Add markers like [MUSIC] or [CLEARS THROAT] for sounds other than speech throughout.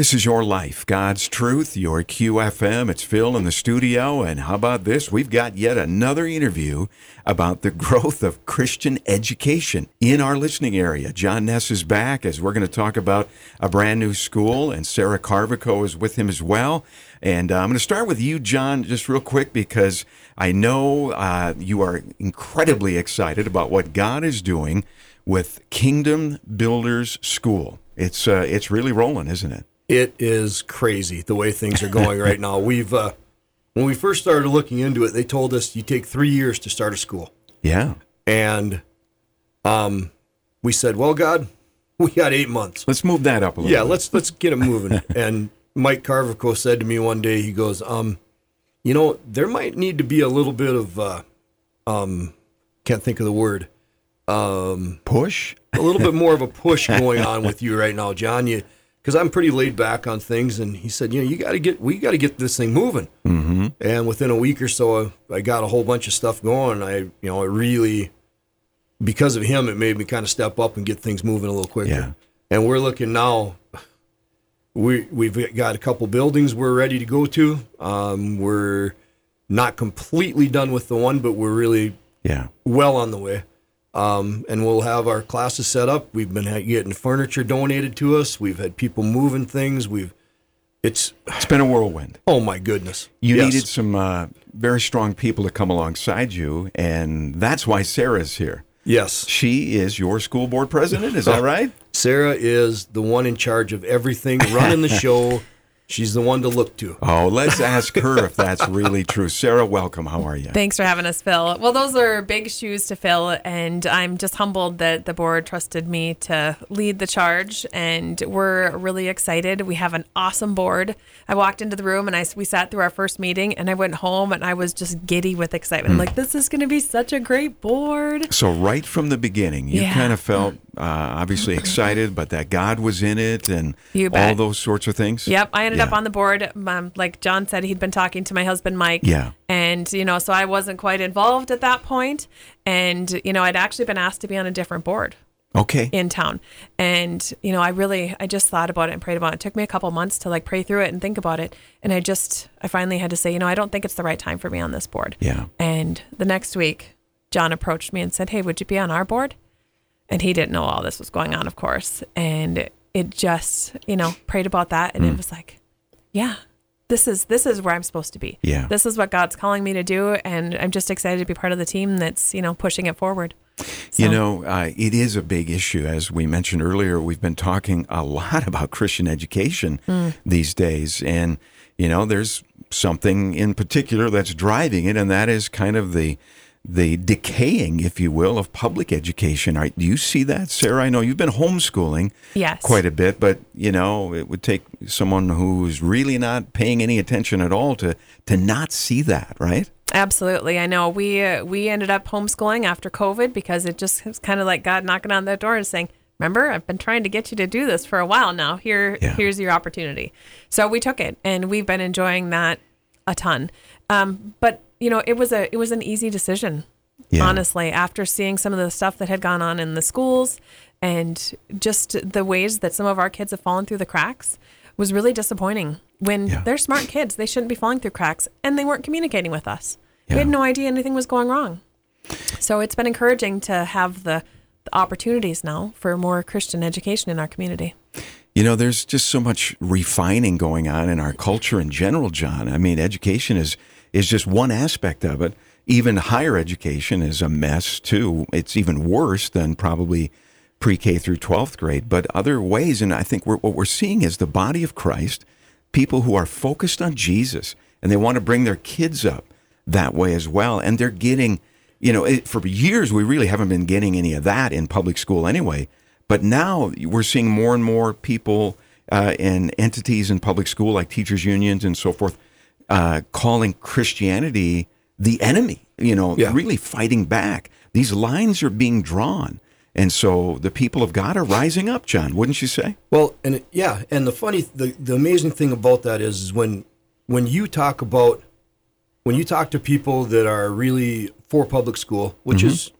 This is your life, God's truth, your QFM. It's Phil in the studio. And how about this? We've got yet another interview about the [LAUGHS] growth of Christian education in our listening area. John Ness is back as we're going to talk about a brand new school, and Sarah Carvico is with him as well. And uh, I'm going to start with you, John, just real quick, because I know uh, you are incredibly excited about what God is doing with Kingdom Builders School. It's uh, it's really rolling, isn't it? It is crazy the way things are going right now. We've uh, when we first started looking into it, they told us you take three years to start a school, Yeah. and um, we said, "Well, God, [LAUGHS] we got eight months. Let's move that up a little. Yeah, bit. let's let's get it moving." [LAUGHS] and Mike Carvico said to me one day, he goes, "Um, you know, there might need to be a little bit of uh, um, can't think of the word." Um, push. a little bit [LAUGHS] more of a push going on with you right now, John. You because I'm pretty laid back on things, and he said, you know, you got to get we got to get this thing moving. Mm-hmm. And within a week or so, I got a whole bunch of stuff going. I you know, it really because of him, it made me kind of step up and get things moving a little quicker. Yeah. And we're looking now. We we've got a couple buildings we're ready to go to. Um, we're not completely done with the one, but we're really Yeah. well on the way. Um, and we'll have our classes set up. We've been getting furniture donated to us. We've had people moving things. We've, it's, It's been a whirlwind. [SIGHS] oh my goodness. You Yes. needed some uh, very strong people to come alongside you, and that's why Sarah's here. Yes. She is your school board president. Is that right? Sarah is the one in charge of everything, running the [LAUGHS] show. She's the one to look to. Oh, let's ask her if that's really true. Sarah, welcome. How are you? Thanks for having us, Phil. Well, those are big shoes to fill, and I'm just humbled that the board trusted me to lead the charge. And we're really excited. We have an awesome board. I walked into the room and I we sat through our first meeting, and I went home and I was just giddy with excitement. I'm like, this is going to be such a great board. So right from the beginning, you Yeah. kind of felt uh, obviously excited, but that God was in it and all those sorts of things. Yep, I ended up on the board. Um, like John said, he'd been talking to my husband Mike. Yeah. And you know, so I wasn't quite involved at that point, and you know, I'd actually been asked to be on a different board. Okay. in town. And, you know, I really, I just thought about it and prayed about it. It took me a couple months to like pray through it and think about it. And I just, I finally had to say, you know, I don't think it's the right time for me on this board. Yeah. And the next week, John approached me and said, Hey, would you be on our board? And he didn't know all this was going on, of course. And it just, you know, prayed about that. And it was like, yeah, this is this is where I'm supposed to be. Yeah. This is what God's calling me to do. And I'm just excited to be part of the team that's, you know, pushing it forward. You know, uh, it is a big issue. As we mentioned earlier, we've been talking a lot [LAUGHS] about Christian education these days. And, you know, there's something in particular that's driving it, and that is kind of the the decaying, if you will, of public education. Are, do you see that, Sarah? I know you've been homeschooling Yes. quite a bit, but, you know, it would take someone who's really not paying any attention at all to, to not see that, right? Absolutely, I know. We uh, we ended up homeschooling after COVID because it just was kind of like God knocking on the door and saying, "Remember, I've been trying to get you to do this for a while now. Here, Yeah. here's your opportunity." So we took it, and we've been enjoying that a ton. Um, but you know, it was a it was an easy decision. Yeah. Honestly, after seeing some of the stuff that had gone on in the schools and just the ways that some of our kids have fallen through the cracks was really disappointing. When Yeah. they're smart kids, they shouldn't be falling through cracks, and they weren't communicating with us. Yeah. We had no idea anything was going wrong. So it's been encouraging to have the, the opportunities now for more Christian education in our community. You know, there's just so much refining going on in our culture in general, John. I mean, education is is just one aspect of it. Even higher education is a mess too. It's even worse than probably pre-K through 12th grade, but other ways and I think we're, what we're seeing is the body of Christ, people who are focused on Jesus and they want to bring their kids up that way as well and they're getting you know, it, for years we really haven't been getting any of that in public school anyway. But now we're seeing more and more people uh, and entities in public school, like teachers' unions and so forth, uh, calling Christianity the enemy. You know, Yeah. really fighting back. These lines are being drawn, and so the people of God are rising up. John, wouldn't you say? Well, and it- yeah, and the funny, the, the amazing thing about that is, is when when you talk about when you talk to people that are really for public school, which is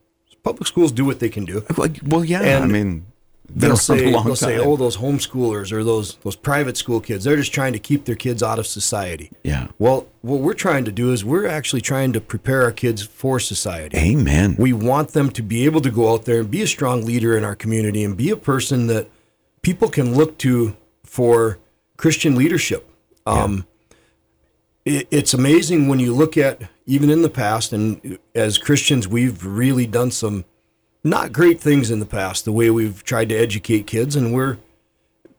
public schools do what they can do. Well, well, yeah. And- I mean, they'll say they'll time. say, "Oh, those homeschoolers or those those private school kids, they're just trying to keep their kids out of society." Yeah. Well, what we're trying to do is we're actually trying to prepare our kids for society. Amen. We want them to be able to go out there and be a strong leader in our community and be a person that people can look to for Christian leadership. Um, it, it's amazing when you look at even in the past, and as Christians, we've really done some not great things in the past. The way we've tried to educate kids, and we're,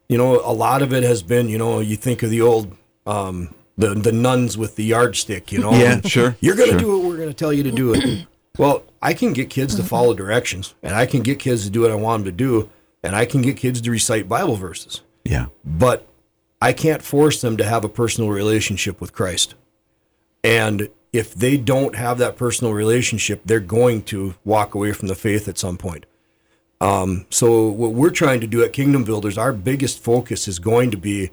you know, a lot of it has been, you know, you think of the old. Um, the, the nuns with the yardstick, you know. [LAUGHS] Yeah, sure, You're going to sure. do what we're going to tell you to do it. [CLEARS THROAT] well, I can get kids to follow directions, and I can get kids to do what I want them to do, and I can get kids to recite Bible verses. yeah. But I can't force them to have a personal relationship with Christ. And if they don't have that personal relationship, they're going to walk away from the faith at some point. Um, so, what we're trying to do at Kingdom Builders, our biggest focus is going to be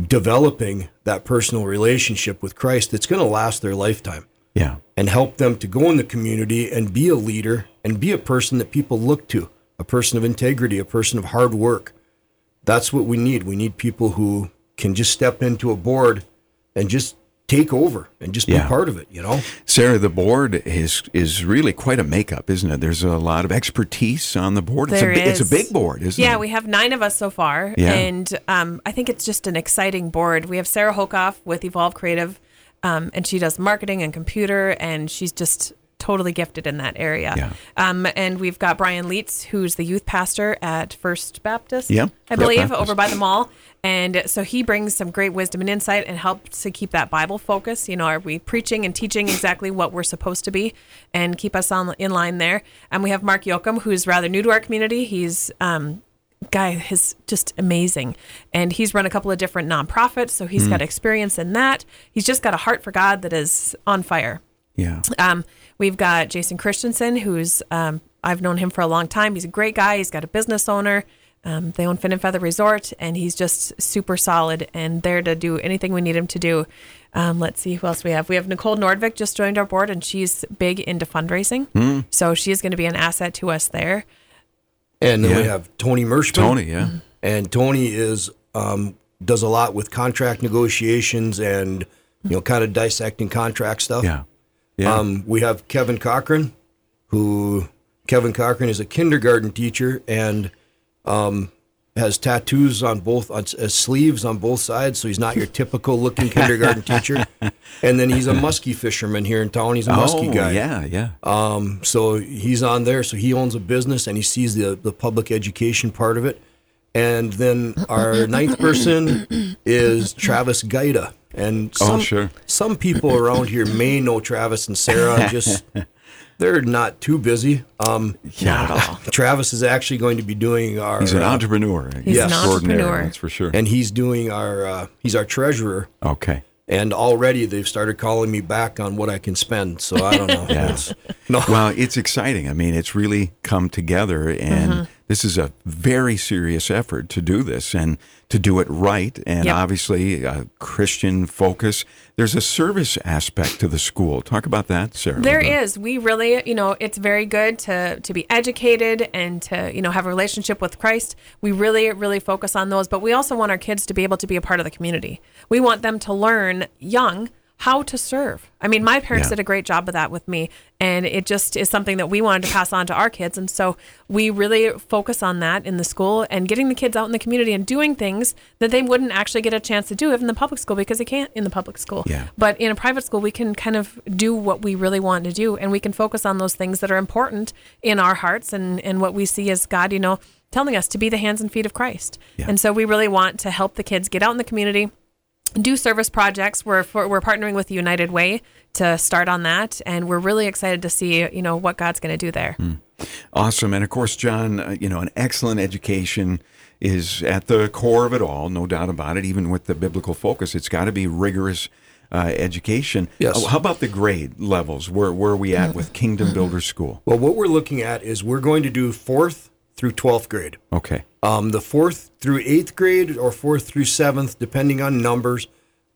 developing that personal relationship with Christ that's going to last their lifetime Yeah. and help them to go in the community and be a leader and be a person that people look to, a person of integrity, a person of hard work. That's what we need. We need people who can just step into a board and just take over and just Yeah. be part of it, you know? Sarah, the board is is really quite a makeup, isn't it? There's a lot of expertise on the board. There it's a, bi- It's a big board, isn't yeah, it? Yeah, we have nine of us so far, Yeah. and um, I think it's just an exciting board. We have Sarah Hokoff with Evolve Creative, um, and she does marketing and computer, and she's just totally gifted in that area. Yeah. Um, and we've got Brian Leitz, who's the youth pastor at First Baptist, Yeah, I First believe, Baptist. over by the mall. And so he brings some great wisdom and insight and helps to keep that Bible focus. You know, are we preaching and teaching exactly what we're supposed to be and keep us on in line there? And we have Mark Yoakum, who's rather new to our community. He's um, guy is just amazing and he's run a couple of different nonprofits so he's got experience in that he's just got a heart for god that is on fire yeah. um, we've got jason christensen who's um, i've known him for a long time. He's a great guy. He's got a business owner. Um, they own fin and feather resort and he's just super solid and there to do anything we need him to do. Um, let's see who else we have. We have nicole nordvik just joined our board and she's big into fundraising. So she is going to be an asset to us there. And then we have Tony Mershman. Tony, yeah. and Tony is um, does a lot with contract negotiations and you know kind of dissecting contract stuff. Yeah. Yeah. Um, we have Kevin Cochran, who Kevin Cochran is a kindergarten teacher and um, has tattoos on both on uh, sleeves on both sides, so he's not your typical looking kindergarten [LAUGHS] teacher. And then he's a muskie fisherman here in town. He's a muskie oh, guy. yeah, yeah. Um, so he's on there. So he owns a business and he sees the the public education part of it. And then our [LAUGHS] ninth person is Travis Gaida. And Oh, some, sure. some people around here may know Travis and Sarah. [LAUGHS] Just they're not too busy. Um, yeah. Travis is actually going to be doing our. He's an uh, entrepreneur. He's an entrepreneur. That's for sure. and he's doing our. Uh, he's our treasurer. okay. And already they've started calling me back on what I can spend. So I don't know. [LAUGHS] Yeah. It's- no. Well, it's exciting. I mean, it's really come together, and Mm-hmm. This is a very serious effort to do this and to do it right. And Yep. obviously, a Christian focus. There's a service aspect to the school. Talk about that, Sarah. There is. We really, you know, it's very good to to be educated and to, you know, have a relationship with Christ. We really, really focus on those, but we also want our kids to be able to be a part of the community. We want them to learn young how to serve. I mean, my parents Yeah. did a great job of that with me, and it just is something that we wanted to pass on to our kids. And so we really focus on that in the school and getting the kids out in the community and doing things that they wouldn't actually get a chance to do in the public school because they can't in the public school. Yeah. But in a private school, we can kind of do what we really want to do, and we can focus on those things that are important in our hearts and, and what we see as God, you know, telling us to be the hands and feet of Christ. Yeah. And so we really want to help the kids get out in the community, do service projects. We're for, we're partnering with United Way to start on that, and we're really excited to see you know what God's going to do there. Awesome. And of course, John, uh, you know, an excellent education is at the core of it all, no doubt about it, even with the biblical focus. It's got to be rigorous uh, education. Yes. Uh, How about the grade levels? Where, where are we at with Kingdom Builder School? Well, what we're looking at is we're going to do fourth through 12th grade. Okay. Um, the fourth through eighth grade or fourth through seventh, depending on numbers,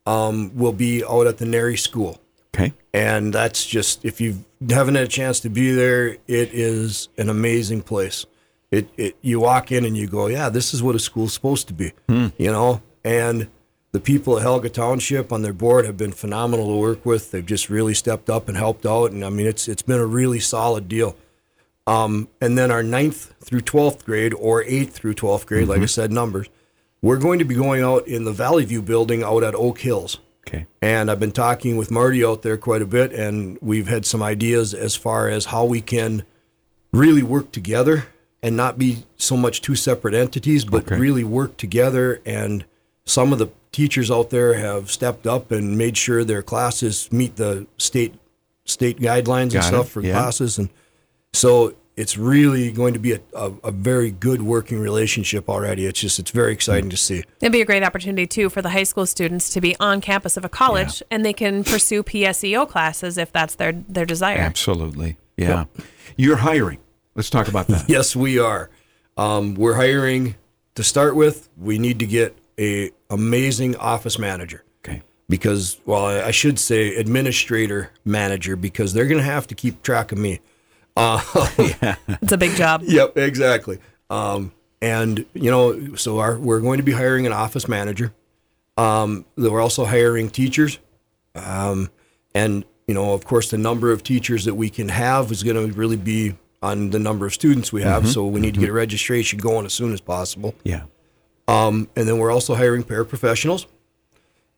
um, will be out at the Nary School. Okay. And that's just, if you haven't had a chance to be there, it is an amazing place. it, it you walk in and you go, yeah, this is what a school's supposed to be, you know. And the people at Helga Township on their board have been phenomenal to work with. They've just really stepped up and helped out, and I mean, it's it's been a really solid deal. Um, and then our ninth through twelfth grade, or eighth through twelfth grade, like I said, numbers. We're going to be going out in the Valley View building out at Oak Hills. Okay. And I've been talking with Marty out there quite a bit, and we've had some ideas as far as how we can really work together and not be so much two separate entities, but Okay. really work together. And some of the teachers out there have stepped up and made sure their classes meet the state state guidelines and Got it, stuff for yeah. classes, and so it's really going to be a, a, a very good working relationship already. It's just it's very exciting to see. It'd be a great opportunity too for the high school students to be on campus of a college and they can pursue PSEO classes if that's their their desire. Absolutely. Yeah. You're hiring. Let's talk about that. [LAUGHS] Yes, we are. Um, we're hiring to start with. We need to get a amazing office manager Okay. because, well, I I should say administrator manager because they're going to have to keep track of me. [LAUGHS] Uh, It's a big job. Yep, exactly. Um, and you know, so our we're going to be hiring an office manager. Um, we're also hiring teachers, um, and you know, of course, the number of teachers that we can have is going to really be on the number of students we have. So we need to get a registration going as soon as possible. Yeah. Um, and then we're also hiring paraprofessionals.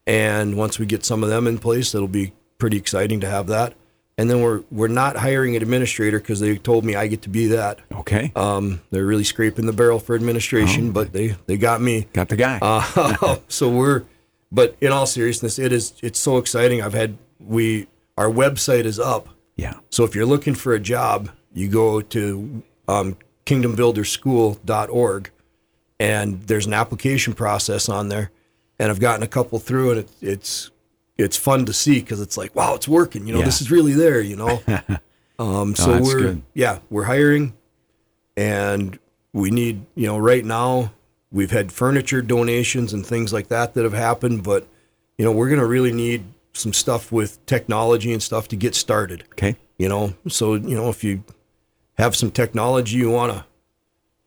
And once we get some of them in place, it'll be pretty exciting to have that. And then we're we're not hiring an administrator because they told me I get to be that. Okay. Um, they're really scraping the barrel for administration, but they they got me. Got the guy. Uh, [LAUGHS] so we're, but in all seriousness, it is it's so exciting. I've had we our website is up. yeah. So if you're looking for a job, you go to um, kingdombuilderschool.org, and there's an application process on there. And I've gotten a couple through, and it, it's it's fun to see because it's like, wow, it's working. You know, Yeah. this is really there. You know. [LAUGHS] um, so we're good. yeah, we're hiring, and we need you know right now we've had furniture donations and things like that that have happened, but you know we're gonna really need some stuff with technology and stuff to get started Okay. you know so you know if you have some technology you want to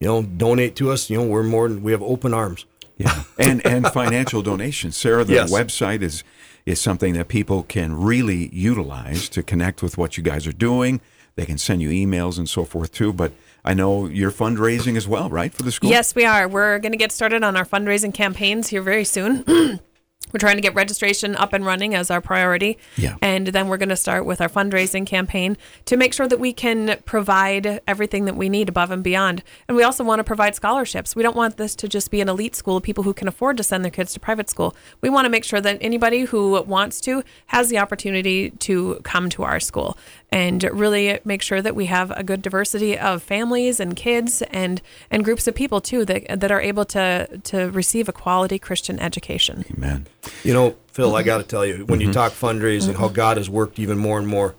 you know donate to us you know we're more than we have open arms Yeah. And and financial donations. Sarah, the [LAUGHS] Yes. website is is something that people can really utilize to connect with what you guys are doing. They can send you emails and so forth too. But I know you're fundraising as well, right, for the school? Yes, we are. We're going to get started on our fundraising campaigns here very soon. [CLEARS THROAT] We're trying to get registration up and running as our priority. Yeah. And then we're going to start with our fundraising campaign to make sure that we can provide everything that we need above and beyond. And we also want to provide scholarships. We don't want this to just be an elite school of people who can afford to send their kids to private school. We want to make sure that anybody who wants to has the opportunity to come to our school and really make sure that we have a good diversity of families and kids and and groups of people too that that are able to to receive a quality Christian education. Amen. you know phil i mm-hmm. got to tell you when you mm-hmm. talk fundraising how mm-hmm. god has worked even more and more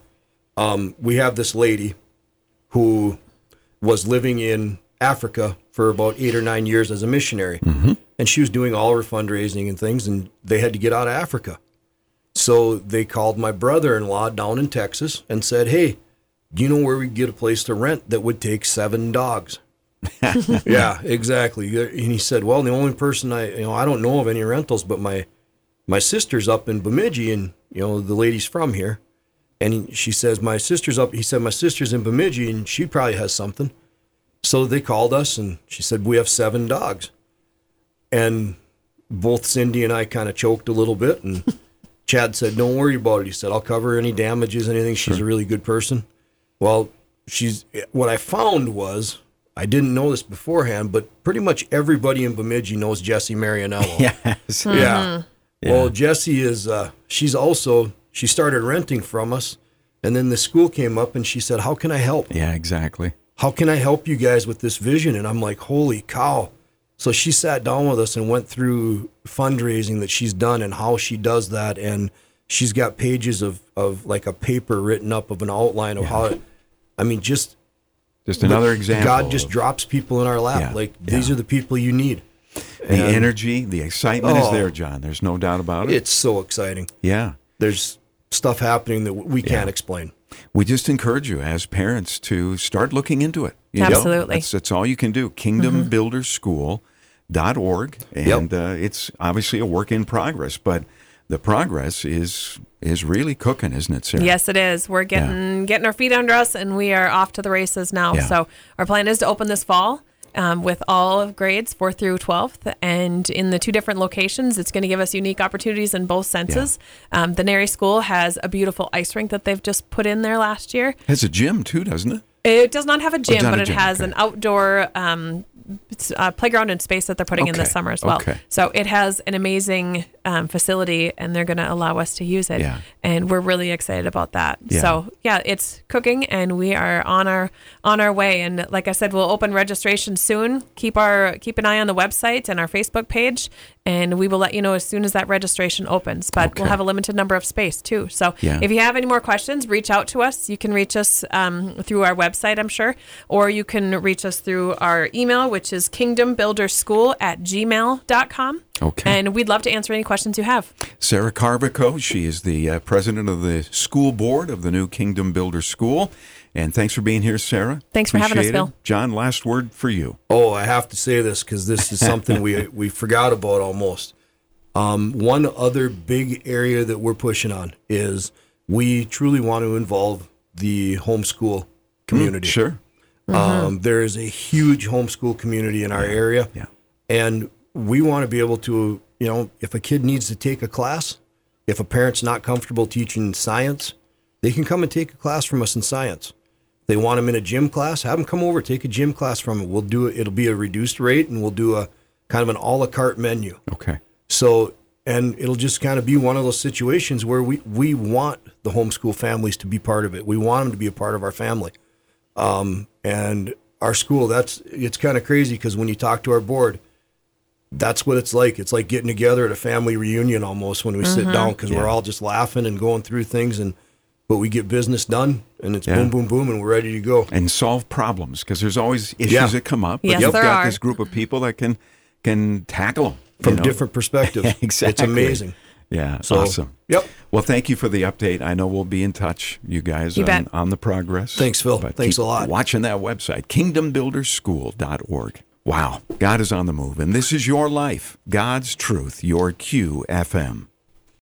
um, we have this lady who was living in africa for about eight or nine years as a missionary. And she was doing all her fundraising and things and they had to get out of africa so they called my brother-in-law down in texas and said hey do you know where we could get a place to rent that would take seven dogs [LAUGHS] yeah, exactly. And he said, "Well, the only person I, you know, I don't know of any rentals, but my my sister's up in Bemidji, and you know, the lady's from here." And she says, "My sister's up." He said, "My sister's in Bemidji, and she probably has something." So they called us, and she said, "We have seven dogs." And both Cindy and I kind of choked a little bit, and [LAUGHS] Chad said, "Don't worry about it." He said, "I'll cover any damages, anything." She's a really good person. Well, she's what I found was I didn't know this beforehand, but pretty much everybody in Bemidji knows Jesse Marianello. [LAUGHS] Yes. Yeah. Well, Jesse is. Uh, she's also. She started renting from us, and then the school came up and she said, "How can I help? Yeah, exactly. How can I help you guys with this vision?" And I'm like, "Holy cow!" So she sat down with us and went through fundraising that she's done and how she does that, and she's got pages of of like a paper written up of an outline of how. It, I mean, just Just another example. God just of drops people in our lap. Yeah, like these are the people you need. the and- energy, the excitement is Oh. there, John. There's no doubt about it. It's so exciting. yeah. There's stuff happening that we can't explain. We just encourage you as parents to start looking into it. You know, Absolutely. that's, that's all you can do. KingdomBuildersSchool.org, and uh, it's obviously a work in progress, but the progress is is really cooking, isn't it, Sarah? Yes, it is. We're getting getting our feet under us, and we are off to the races now. Yeah. So our plan is to open this fall. Um, with all of grades fourth through 12th and in the two different locations it's going to give us unique opportunities in both senses um, the nary school has a beautiful ice rink that they've just put in there last year Has a gym too, doesn't it? it does not have a gym not but a it gym, has okay. an outdoor um, uh, playground and space that they're putting in this summer as well okay. so it has an amazing um, facility and they're going to allow us to use it Yeah. and we're really excited about that. Yeah. So yeah, it's cooking, and we are on our on our way. And like I said, we'll open registration soon. Keep our keep an eye on the website and our Facebook page, and we will let you know as soon as that registration opens. But we'll have a limited number of space too. So Yeah. if you have any more questions, reach out to us. You can reach us um, through our website, I'm sure, or you can reach us through our email, which is kingdombuilderschool at gmail.com. Okay. And we'd love to answer any questions you have. Sarah Carvico, she is the uh, president of the school board of the new Kingdom Builder School. And thanks for being here, Sarah. Thanks for having us, Appreciate it. Bill. John, last word for you. Oh, I have to say this because this is something [LAUGHS] we we forgot about almost. Um, one other big area that we're pushing on is we truly want to involve the homeschool community. Sure. Um, there is a huge homeschool community in our area, Yeah. and we want to be able to, you know, if a kid needs to take a class, if a parent's not comfortable teaching science, they can come and take a class from us in science. They want them in a gym class, have them come over, take a gym class from it. We'll do it. It'll be a reduced rate, and we'll do a kind of an a la carte menu. Okay. So, and it'll just kind of be one of those situations where we, we want the homeschool families to be part of it. We want them to be a part of our family. Um, and our school, that's, it's kind of crazy because when you talk to our board, that's what it's like. It's like getting together at a family reunion almost when we sit down because we're all just laughing and going through things and, but we get business done and it's Yeah. boom, boom, boom, and we're ready to go. And solve problems because there's always issues Yeah. that come up. But Yes, you've there got are. this group of people that can can tackle them From different perspectives. [LAUGHS] exactly. It's amazing. Yeah. So, awesome. Yep. Well, thank you for the update. I know we'll be in touch, you guys, You on, on the progress. Thanks, Phil. But Thanks keep a lot. Watching that website, kingdombuilderschool.org. Wow, God is on the move, and this is your life, God's truth, your QFM.